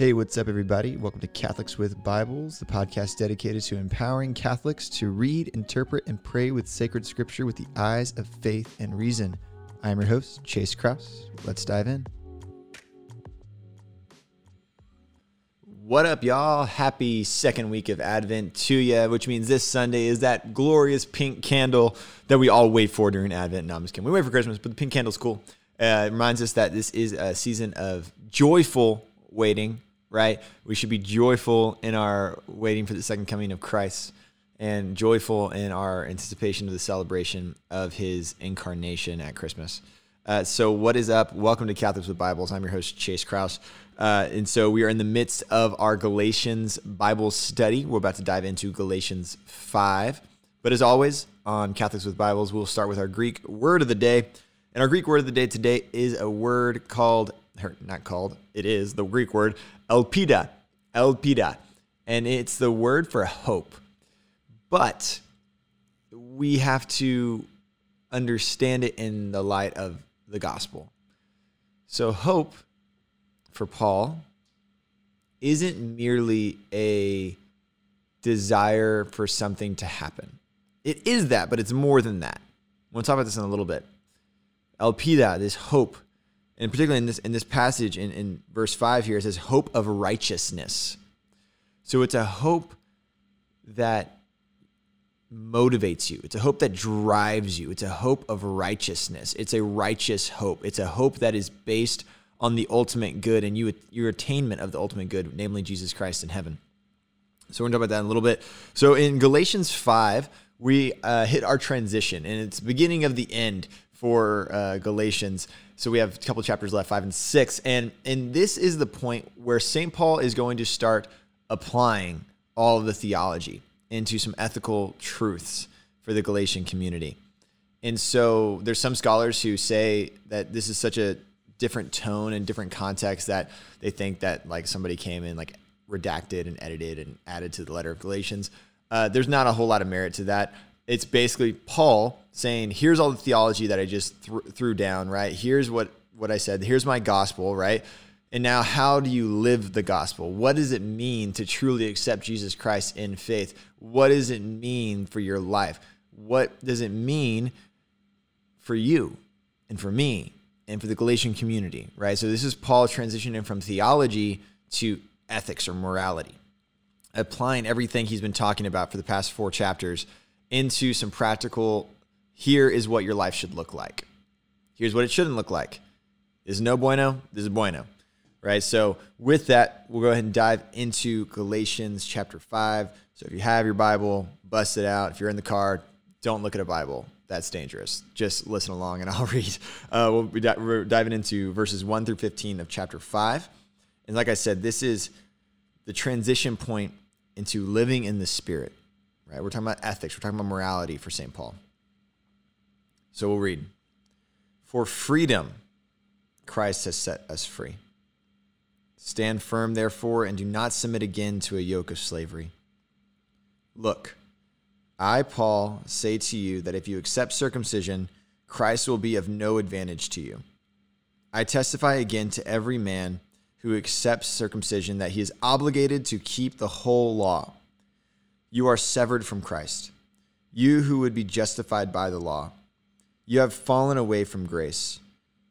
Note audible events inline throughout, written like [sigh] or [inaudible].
Hey, what's up, everybody? Welcome to Catholics with Bibles, the podcast dedicated to empowering Catholics to read, interpret, and pray with sacred scripture with the eyes of faith and reason. I'm your host, Chase Kraus. Let's dive in. What up, y'all? Happy second week of Advent to you, which means this Sunday is that glorious pink candle that we all wait for during Advent. No, I'm just kidding. We wait for Christmas, but the pink candle's cool. Uh, it reminds us that this is a season of joyful waiting right? We should be joyful in our waiting for the second coming of Christ and joyful in our anticipation of the celebration of his incarnation at Christmas. Uh, so, what is up? Welcome to Catholics with Bibles. I'm your host, Chase Kraus. Uh, and so, we are in the midst of our Galatians Bible study. We're about to dive into Galatians 5. But as always, on Catholics with Bibles, we'll start with our Greek word of the day. And our Greek word of the day today is a word called, or not called, it is the Greek word elpida, elpida, and it's the word for hope. But we have to understand it in the light of the gospel. So, hope for Paul isn't merely a desire for something to happen. It is that, but it's more than that. We'll talk about this in a little bit. Elpida, this hope, and particularly in this in this passage in, in verse 5 here it says hope of righteousness. So it's a hope that motivates you. It's a hope that drives you. It's a hope of righteousness. It's a righteous hope. It's a hope that is based on the ultimate good and you your attainment of the ultimate good namely jesus christ in heaven. So we're to talk about that in a little bit. So in galatians 5 we uh, hit our transition and it's beginning of the end for uh, galatians so we have a couple chapters left, five and six, and and this is the point where Saint Paul is going to start applying all of the theology into some ethical truths for the Galatian community. And so there's some scholars who say that this is such a different tone and different context that they think that like somebody came in like redacted and edited and added to the letter of Galatians. Uh, there's not a whole lot of merit to that it's basically Paul saying, "Here's all the theology that I just th- threw down. Right? Here's what what I said. Here's my gospel. Right? And now, how do you live the gospel? What does it mean to truly accept Jesus Christ in faith? What does it mean for your life? What does it mean for you and for me and for the Galatian community? Right? So this is Paul transitioning from theology to ethics or morality, applying everything he's been talking about for the past four chapters into some practical here is what your life should look like. Here's what it shouldn't look like. This is no bueno. This is bueno. Right. So, with that, we'll go ahead and dive into Galatians chapter 5. So, if you have your Bible, bust it out. If you're in the car, don't look at a Bible. That's dangerous. Just listen along and [laughs] I'll read. Uh, we'll be di- we're diving into verses 1 through 15 of chapter 5. And like I said, this is the transition point into living in the Spirit right? We're talking about ethics, we're talking about morality for St. Paul. So we'll read For freedom, Christ has set us free. Stand firm, therefore, and do not submit again to a yoke of slavery. Look, I, Paul, say to you that if you accept circumcision, Christ will be of no advantage to you. I testify again to every man who accepts circumcision that he is obligated to keep the whole law you are severed from Christ. You who would be justified by the law, you have fallen away from grace.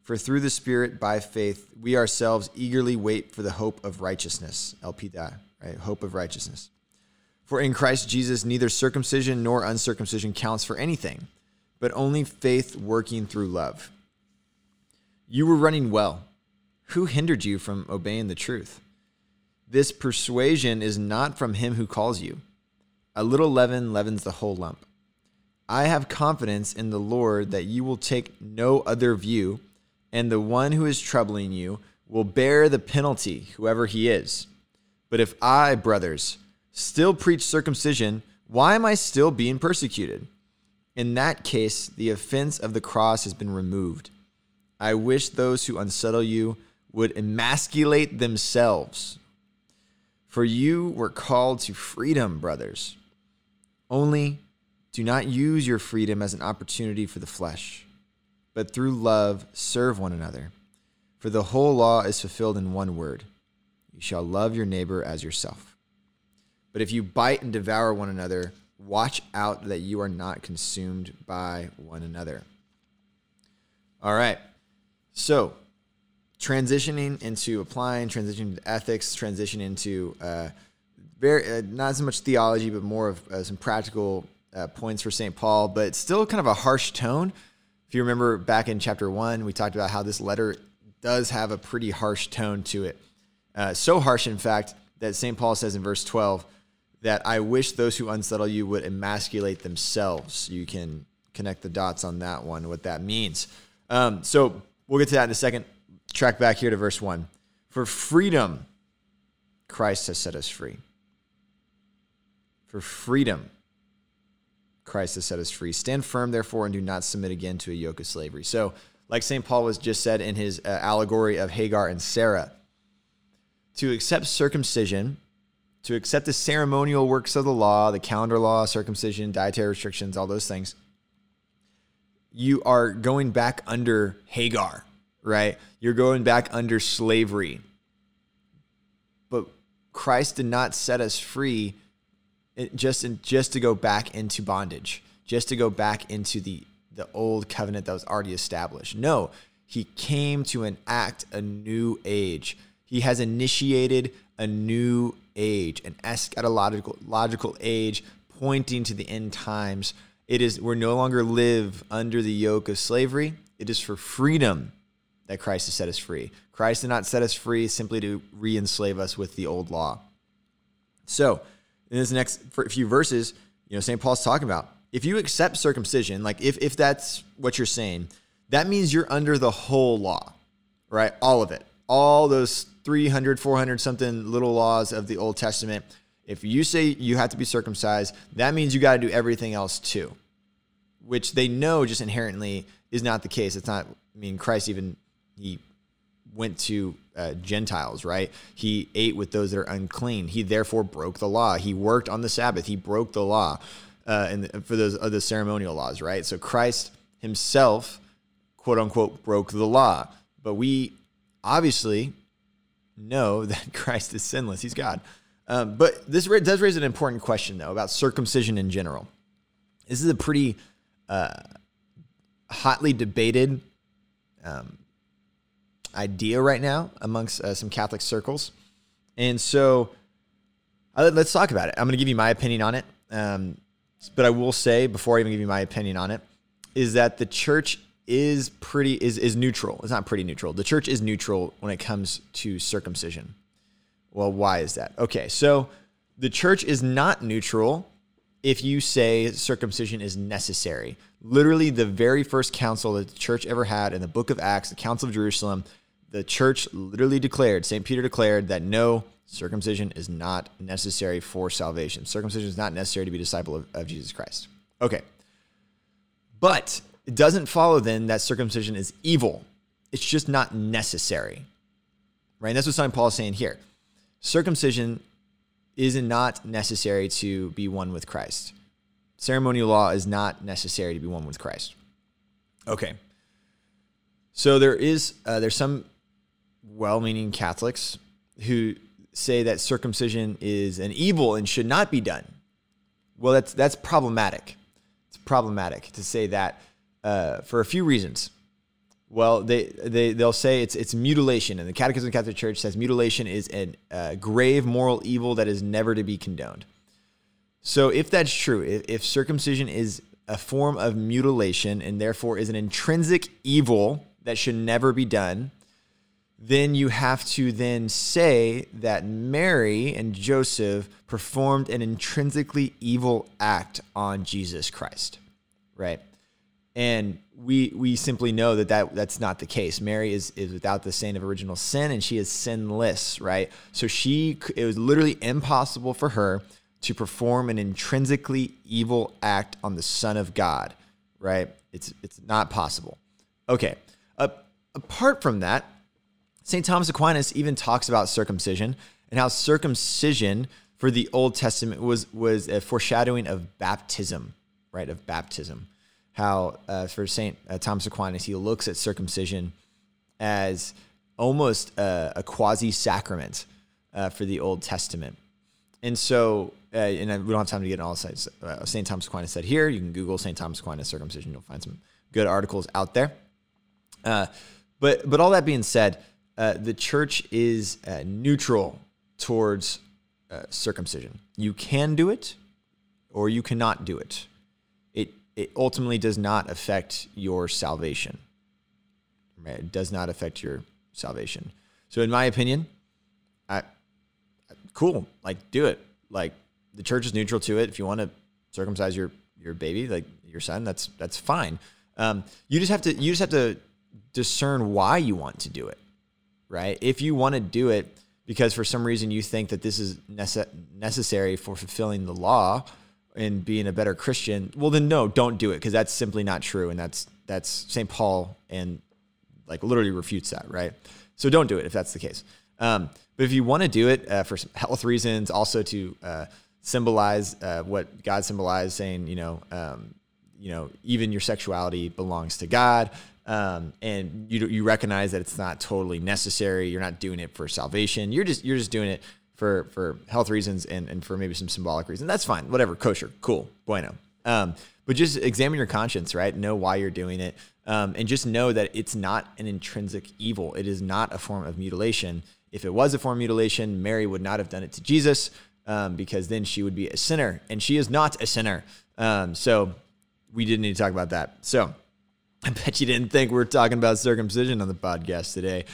For through the Spirit, by faith, we ourselves eagerly wait for the hope of righteousness. Elpida, right? Hope of righteousness. For in Christ Jesus, neither circumcision nor uncircumcision counts for anything, but only faith working through love. You were running well. Who hindered you from obeying the truth? This persuasion is not from him who calls you. A little leaven leavens the whole lump. I have confidence in the Lord that you will take no other view, and the one who is troubling you will bear the penalty, whoever he is. But if I, brothers, still preach circumcision, why am I still being persecuted? In that case, the offense of the cross has been removed. I wish those who unsettle you would emasculate themselves. For you were called to freedom, brothers. Only do not use your freedom as an opportunity for the flesh, but through love serve one another. For the whole law is fulfilled in one word You shall love your neighbor as yourself. But if you bite and devour one another, watch out that you are not consumed by one another. All right. So, transitioning into applying, transitioning to ethics, transitioning into uh, very uh, not as much theology, but more of uh, some practical uh, points for St. Paul, but still kind of a harsh tone. If you remember back in chapter one, we talked about how this letter does have a pretty harsh tone to it. Uh, so harsh, in fact, that St. Paul says in verse 12 that I wish those who unsettle you would emasculate themselves. You can connect the dots on that one, what that means. Um, so we'll get to that in a second. Track back here to verse 1. For freedom, Christ has set us free. For freedom, Christ has set us free. Stand firm, therefore, and do not submit again to a yoke of slavery. So, like St. Paul was just said in his uh, allegory of Hagar and Sarah, to accept circumcision, to accept the ceremonial works of the law, the calendar law, circumcision, dietary restrictions, all those things, you are going back under Hagar, right? You're going back under slavery. But Christ did not set us free just in, just to go back into bondage, just to go back into the the old covenant that was already established. No, he came to enact a new age. He has initiated a new age, an eschatological logical age pointing to the end times. It is we're no longer live under the yoke of slavery. It is for freedom that Christ has set us free. Christ did not set us free simply to re-enslave us with the old law. So, in this next few verses, you know, St. Paul's talking about if you accept circumcision, like if, if that's what you're saying, that means you're under the whole law, right? All of it. All those 300, 400 something little laws of the Old Testament. If you say you have to be circumcised, that means you got to do everything else too, which they know just inherently is not the case. It's not, I mean, Christ even, he went to uh, Gentiles, right? He ate with those that are unclean. He therefore broke the law. He worked on the Sabbath. He broke the law uh, and for those other ceremonial laws, right? So Christ himself, quote unquote, broke the law. But we obviously know [laughs] that Christ is sinless. He's God. Um, but this does raise an important question, though, about circumcision in general. This is a pretty uh, hotly debated um, idea right now amongst uh, some Catholic circles. And so uh, let's talk about it. I'm going to give you my opinion on it. Um, but I will say, before I even give you my opinion on it, is that the church is pretty is is neutral. It's not pretty neutral. The church is neutral when it comes to circumcision. Well, why is that? Okay, so the church is not neutral if you say circumcision is necessary. Literally, the very first council that the church ever had in the book of Acts, the Council of Jerusalem, the church literally declared, St. Peter declared that no, circumcision is not necessary for salvation. Circumcision is not necessary to be a disciple of, of Jesus Christ. Okay. But it doesn't follow then that circumcision is evil. It's just not necessary. Right? And that's what St. Paul is saying here. Circumcision is not necessary to be one with Christ. Ceremonial law is not necessary to be one with Christ. Okay. So there is uh, there's some well-meaning Catholics who say that circumcision is an evil and should not be done. Well, that's that's problematic. It's problematic to say that uh, for a few reasons. Well, they they they'll say it's it's mutilation, and the Catechism of the Catholic Church says mutilation is a uh, grave moral evil that is never to be condoned. So, if that's true, if, if circumcision is a form of mutilation and therefore is an intrinsic evil that should never be done, then you have to then say that Mary and Joseph performed an intrinsically evil act on Jesus Christ, right? And we we simply know that, that that's not the case. Mary is is without the stain of original sin, and she is sinless, right? So she it was literally impossible for her to perform an intrinsically evil act on the Son of God, right? It's it's not possible. Okay. Uh, apart from that, St. Thomas Aquinas even talks about circumcision and how circumcision for the Old Testament was was a foreshadowing of baptism, right? Of baptism. How uh, for St. Uh, Thomas Aquinas, he looks at circumcision as almost a, a quasi sacrament, uh, for the Old Testament. And so, uh, and we don't have time to get in all sites. Uh, St. Thomas Aquinas said here. You can Google St. Thomas Aquinas circumcision. You'll find some good articles out there. Uh, but but all that being said, the church is neutral towards circumcision. You can do it, or you cannot do it. It ultimately does not affect your salvation. Right? It does not affect your salvation. So, in my opinion, I cool. Like, do it. Like, the church is neutral to it. If you want to circumcise your your baby, like your son, that's that's fine. Um, you just have to you just have to discern why you want to do it, right? If you want to do it because for some reason you think that this is nece- necessary for fulfilling the law and being a better Christian, well then no, don't do it because that's simply not true, and that's that's St. Paul and like literally refutes that, right? So don't do it if that's the case. Um, but if you want to do it uh, for health reasons, also to uh, symbolize uh, what God symbolized, saying, you know, um, you know, even your sexuality belongs to God, um, and you you recognize that it's not totally necessary. You're not doing it for salvation. You're just you're just doing it for for health reasons and and for maybe some symbolic reason. That's fine. Whatever. Kosher. Cool. Bueno. Um, but just examine your conscience, right? Know why you're doing it, um, and just know that it's not an intrinsic evil. It is not a form of mutilation if it was a form of mutilation, Mary would not have done it to Jesus um, because then she would be a sinner, and she is not a sinner. Um, so we didn't need to talk about that. So [laughs] I bet you didn't think we are talking about circumcision on the podcast today.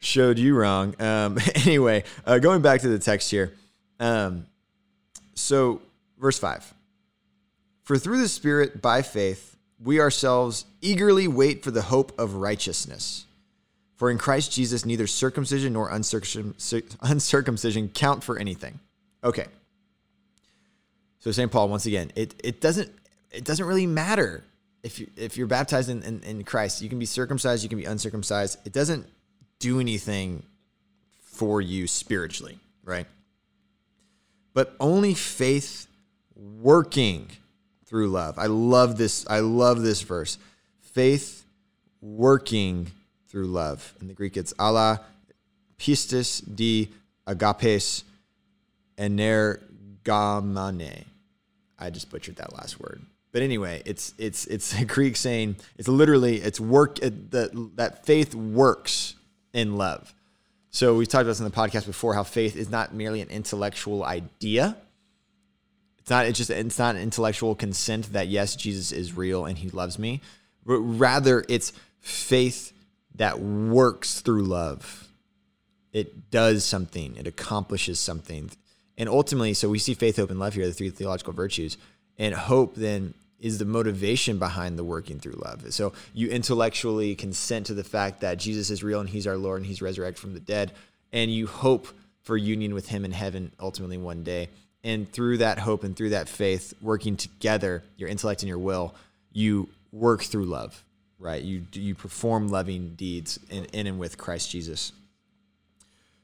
Showed you wrong. Um, [laughs] anyway, uh, going back to the text here. Um, so, verse 5 For through the Spirit, by faith, we ourselves eagerly wait for the hope of righteousness. For in Christ Jesus, neither circumcision nor [laughs] uncircumcision count for anything. Okay. So St. Paul, once again, it, it doesn't it doesn't really matter if you if you're baptized in, in, in Christ. You can be circumcised, you can be uncircumcised. It doesn't do anything for you spiritually, right? But only faith working through love. I love this. I love this verse. Faith working through love. In the Greek, it's ala pistis di agapes energamane. I just butchered that last word. But anyway, it's it's it's a Greek saying it's literally it's work it, the, that faith works in love. So we've talked about this in the podcast before how faith is not merely an intellectual idea. It's not it's just it's not an intellectual consent that yes, Jesus is real and he loves me. But rather it's faith that works through love. It does something, it accomplishes something. And ultimately, so we see faith, hope, and love here, the three theological virtues. And hope then is the motivation behind the working through love. So you intellectually consent to the fact that Jesus is real and he's our Lord and he's resurrected from the dead. And you hope for union with him in heaven ultimately one day. And through that hope and through that faith, working together, your intellect and your will, you work through love right? You you perform loving deeds in, in and with Christ Jesus.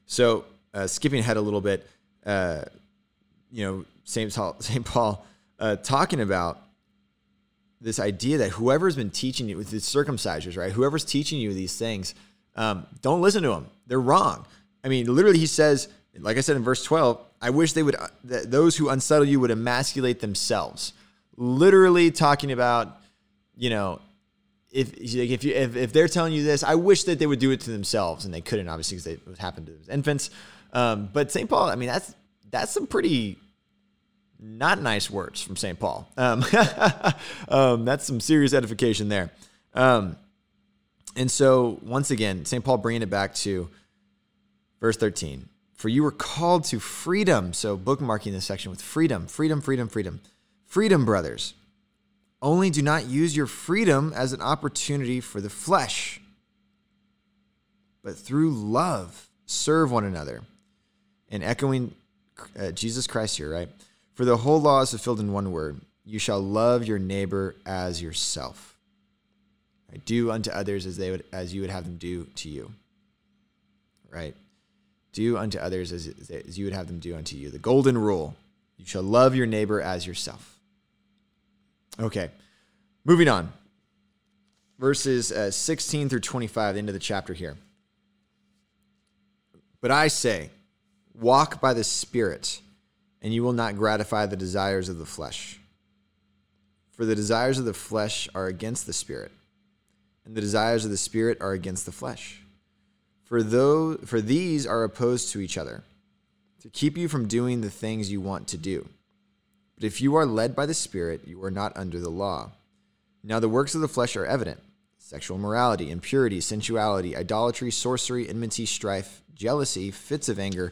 So uh, skipping ahead a little bit, uh, you know, Saint Paul, [laughs] Saint Paul uh, talking about this idea that whoever's been teaching you with the circumcisers, right? Whoever's teaching you these things, um, don't listen to them. They're wrong. I mean, literally, he says, like I said in verse twelve, I wish they would uh, that those who unsettle you would emasculate themselves. Literally talking about, you know, if if you if, if they're telling you this, I wish that they would do it to themselves, and they couldn't obviously because it happened to those infants. Um, but St. Paul, I mean, that's that's some pretty not nice words from St. Paul. Um, [laughs] um, that's some serious edification there. Um, and so once again, St. Paul bringing it back to verse 13. For you were called to freedom. So bookmarking this section with freedom, freedom, freedom, freedom. Freedom, brothers. Only do not use your freedom as an opportunity for the flesh, but through love serve one another. And echoing uh, Jesus Christ here, right? For the whole law is fulfilled in one word you shall love your neighbor as yourself. Right? Do unto others as they would as you would have them do to you. Right? Do unto others as, as you would have them do unto you. The golden rule: you shall love your neighbor as yourself. Okay, moving on. Verses uh, 16 through 25, the end of the chapter here. But I say, Walk by the Spirit, and you will not gratify the desires of the flesh. For the desires of the flesh are against the Spirit, and the desires of the Spirit are against the flesh. For, though, for these are opposed to each other, to keep you from doing the things you want to do. But if you are led by the Spirit, you are not under the law. Now the works of the flesh are evident sexual morality, impurity, sensuality, idolatry, sorcery, enmity, strife, jealousy, fits of anger,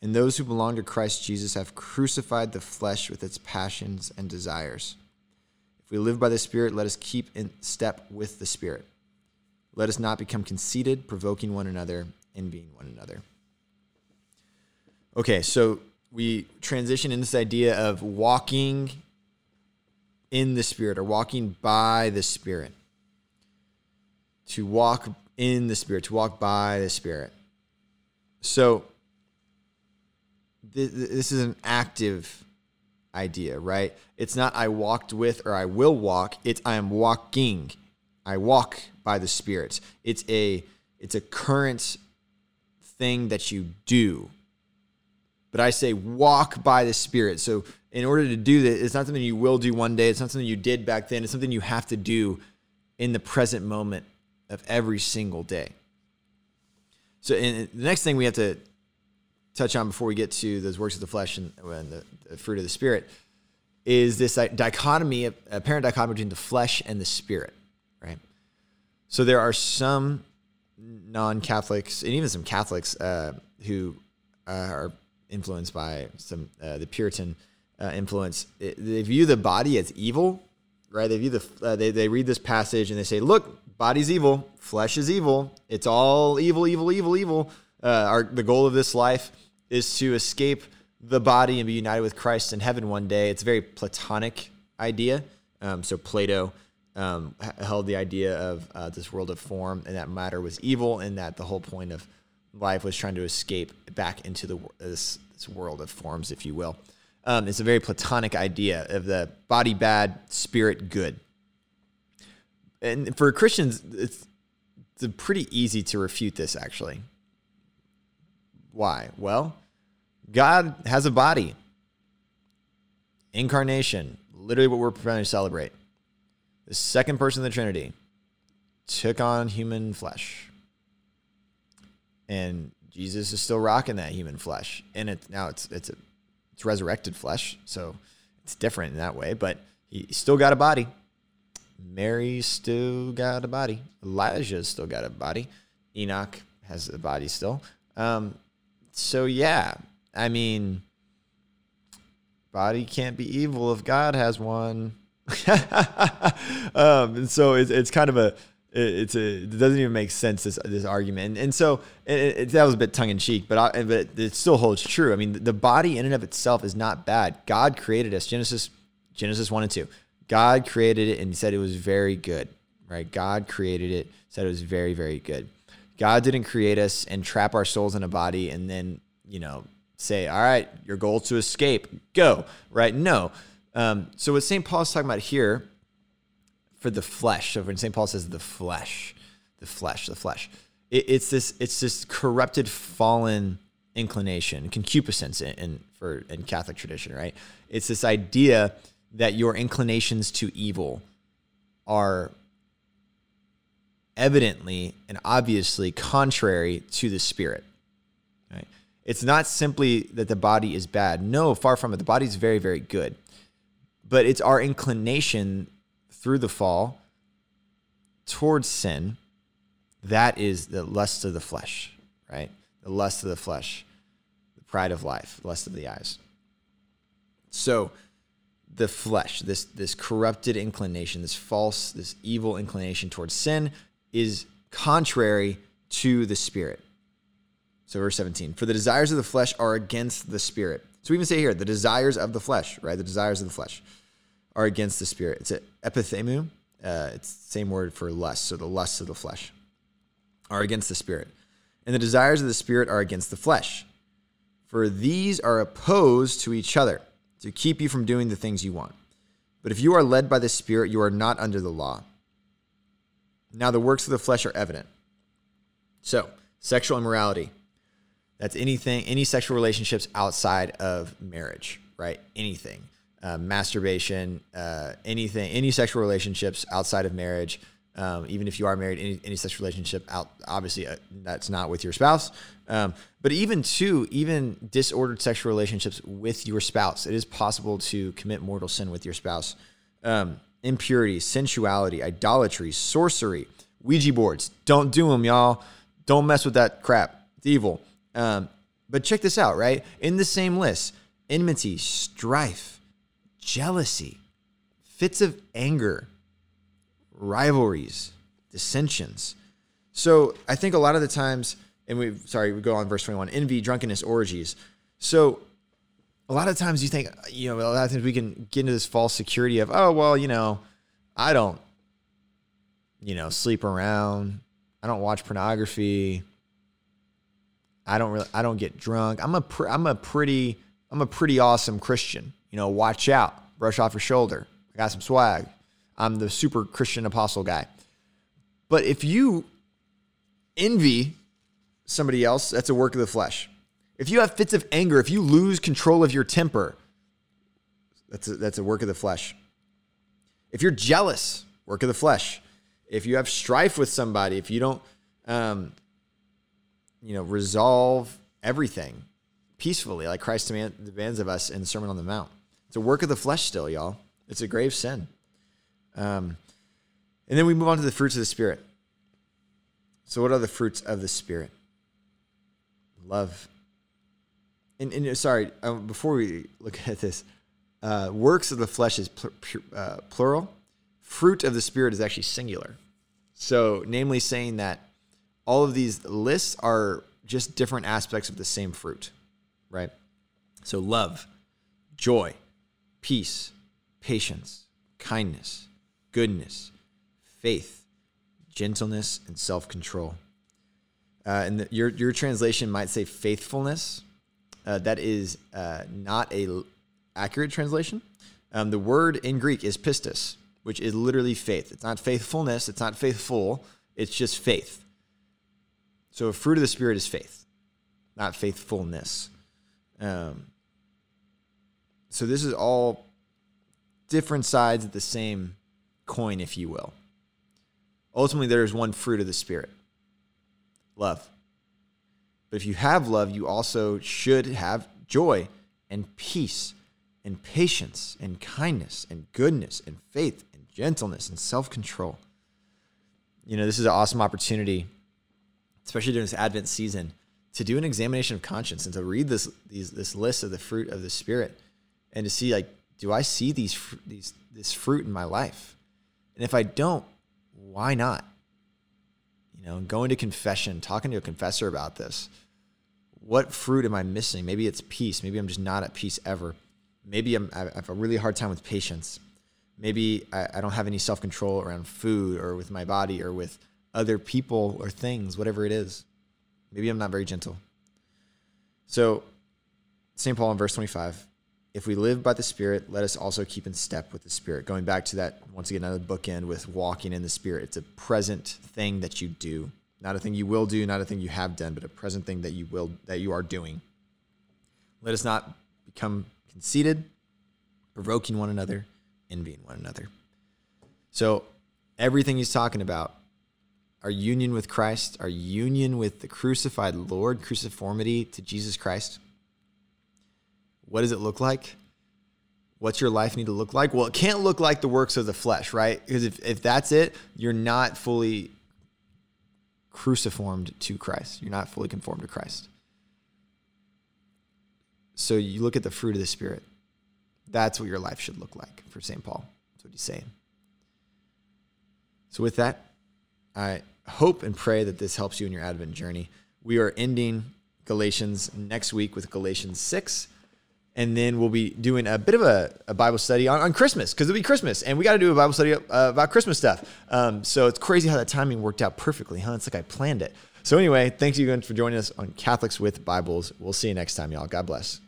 And those who belong to Christ Jesus have crucified the flesh with its passions and desires. If we live by the Spirit, let us keep in step with the Spirit. Let us not become conceited, provoking one another, envying one another. Okay, so we transition into this idea of walking in the Spirit or walking by the Spirit. To walk in the Spirit, to walk by the Spirit. So th- this is an active idea, right? It's not I walked with or I will walk. It's I am walking. I walk by the Spirit. It's a it's a current thing that you do. But I say walk by the Spirit. So in order to do that, it's not something you will do one day. It's not something you did back then. It's something you have to do in the present moment of every single day. So, and the next thing we have to touch on before we get to those works of the flesh and, and the, the, fruit of the spirit is this dichotomy, apparent dichotomy between the flesh and the spirit, right? So there are some non-Catholics and even some Catholics uh, who uh, are influenced by some uh, the Puritan uh, influence. They view the body as evil, right? They view the uh, they they read this passage and they say, "Look, body's evil, flesh is evil. It's all evil, evil, evil, evil. Uh, our the goal of this life is to escape the body and be united with Christ in heaven one day. It's a very Platonic idea. Um, so Plato um, held the idea of uh, this world of form and that matter was evil, and that the whole point of life was trying to escape back into the this, this world of forms, if you will. Um, it's a very Platonic idea of the body bad, spirit good and for Christians, it's, it's pretty easy to refute this actually. Why? Well, God has a body. Incarnation, literally what we're trying to celebrate. The second person of the Trinity took on human flesh. And Jesus is still rocking that human flesh. And it now it's it's a it's resurrected flesh, so it's different in that way, but he still got a body. Mary still got a body. Elijah still got a body. Enoch has a body still. Um, so yeah, I mean, body can't be evil if God has one. [laughs] um, and so it's, it's kind of a it's a it doesn't even make sense this this argument and, and so it, it, that was a bit tongue in cheek but I, but it still holds true. I mean the body in and of itself is not bad. God created us. Genesis Genesis one and two. God created it and said it was very good, right? God created it, said it was very, very good. God didn't create us and trap our souls in a body and then, you know, say, all right, your goal to escape, go, right? No. Um, so what St. Paul is talking about here for the flesh, so when St. Paul says the flesh, the flesh, the flesh, it, it's this, it's this corrupted, fallen inclination, concupiscence in, in for in Catholic tradition, right? It's this idea that your inclinations to evil are evidently and obviously contrary to the spirit. Right? It's not simply that the body is bad. No, far from it. The body is very, very good. But it's our inclination through the fall towards sin that is the lust of the flesh, right? The lust of the flesh, the pride of life, lust of the eyes. So, the flesh, this this corrupted inclination, this false, this evil inclination towards sin is contrary to the spirit. So verse 17, for the desires of the flesh are against the spirit, So we even say here, the desires of the flesh, right? The desires of the flesh are against the spirit. It's epithemu. Uh, it's the same word for lust. So the lusts of the flesh are against the spirit. And the desires of the spirit are against the flesh. For these are opposed to each other to keep you from doing the things you want. But if you are led by the spirit, you are not under the law. Now the works of the flesh are evident. So, sexual immorality. That's anything, any sexual relationships outside of marriage, right? Anything. Uh, masturbation, uh, anything, any sexual relationships outside of marriage, um, even if you are married, any, any sexual relationship out, obviously uh, that's not with your spouse. Um, but even too, even disordered sexual relationships with your spouse, it is possible to commit mortal sin with your spouse. Um, impurity, sensuality, idolatry, sorcery, Ouija boards. Don't do them, y'all. Don't mess with that crap. It's evil. Um, but check this out, right? In the same list enmity, strife, jealousy, fits of anger, rivalries, dissensions. So I think a lot of the times, and we sorry, we go on verse 21, envy, drunkenness, orgies. So a lot of times you think, you know, a lot of times we can get into this false security of, oh, well, you know, I don't, you know, sleep around. I don't watch pornography. I don't really, I don't get drunk. I'm a, pr- I'm a pretty, I'm a pretty awesome Christian. You know, watch out, brush off your shoulder. I got some swag. I'm the super Christian apostle guy. But if you envy somebody else, that's a work of the flesh. If you have fits of anger, if you lose control of your temper, that's a, that's a work of the flesh. If you're jealous, work of the flesh. If you have strife with somebody, if you don't, um, you know, resolve everything peacefully, like Christ demands of us in the Sermon on the Mount, it's a work of the flesh still, y'all. It's a grave sin. Um, and then we move on to the fruits of the Spirit. So, what are the fruits of the Spirit? Love. And, and sorry, um, before we look [laughs] at this, uh, works of the flesh is pl- uh, plural. Fruit of the Spirit is actually singular. So, namely, saying that all of these lists are just different aspects of the same fruit, right? So, love, joy, peace, patience, kindness, goodness, faith, gentleness, and self control. Uh, and the, your, your translation might say faithfulness. Uh, that is uh, not a accurate translation. Um, the word in Greek is pistis, which is literally faith. It's not faithfulness, it's not faithful, it's just faith. So a fruit of the Spirit is faith, not faithfulness. Um, so this is all different sides of the same coin, if you will. Ultimately, there is one fruit of the Spirit love. But if you have love, you also should have joy and peace and patience and kindness and goodness and faith and gentleness and self control. You know, this is an awesome opportunity, especially during this Advent season, to do an examination of conscience and to read this these, this list of the fruit of the Spirit and to see like, do I see these these this fruit in my life? And if I don't, why not? You know, going to confession, talking to a confessor about this. What fruit am I missing? Maybe it's peace. Maybe I'm just not at peace ever. Maybe I'm, I have a really hard time with patience. Maybe I, I don't have any self control around food or with my body or with other people or things, whatever it is. Maybe I'm not very gentle. So, St. Paul in verse 25 if we live by the Spirit, let us also keep in step with the Spirit. Going back to that, once again, another bookend with walking in the Spirit. It's a present thing that you do, not a thing you will do, not a thing you have done, but a present thing that you will that you are doing. Let us not become conceited, provoking one another, envying one another. So everything he's talking about, our union with Christ, our union with the crucified Lord, cruciformity to Jesus Christ what does it look like? What's your life need to look like? Well, it can't look like the works of the flesh, right? Because if, if that's it, you're not fully cruciformed to Christ. You're not fully conformed to Christ. So you look at the fruit of the Spirit. That's what your life should look like for St. Paul. That's what he's saying. So, with that, I hope and pray that this helps you in your Advent journey. We are ending Galatians next week with Galatians 6 and then we'll be doing a bit of a, a Bible study on, on Christmas because it'll be Christmas, and we got to do a Bible study uh, about Christmas stuff. Um, so it's crazy how that timing worked out perfectly, huh? It's like I planned it. So anyway, thanks you again for joining us on Catholics with Bibles. We'll see you next time, y'all. God bless.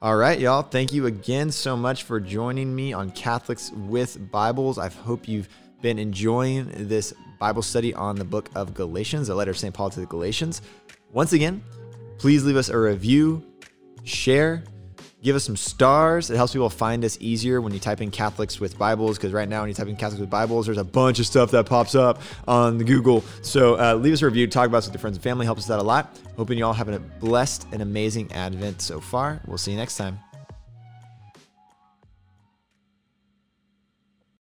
All right, y'all. Thank you again so much for joining me on Catholics with Bibles. I hope you've been enjoying this Bible study on the book of Galatians, the letter of St. Paul to the Galatians. Once again, Please leave us a review, share, give us some stars. It helps people find us easier when you type in Catholics with Bibles, because right now when you type in Catholics with Bibles, there's a bunch of stuff that pops up on the Google. So uh, leave us a review, talk about us with your friends and family, helps us out a lot. Hoping you all have a blessed and amazing Advent so far. We'll see you next time.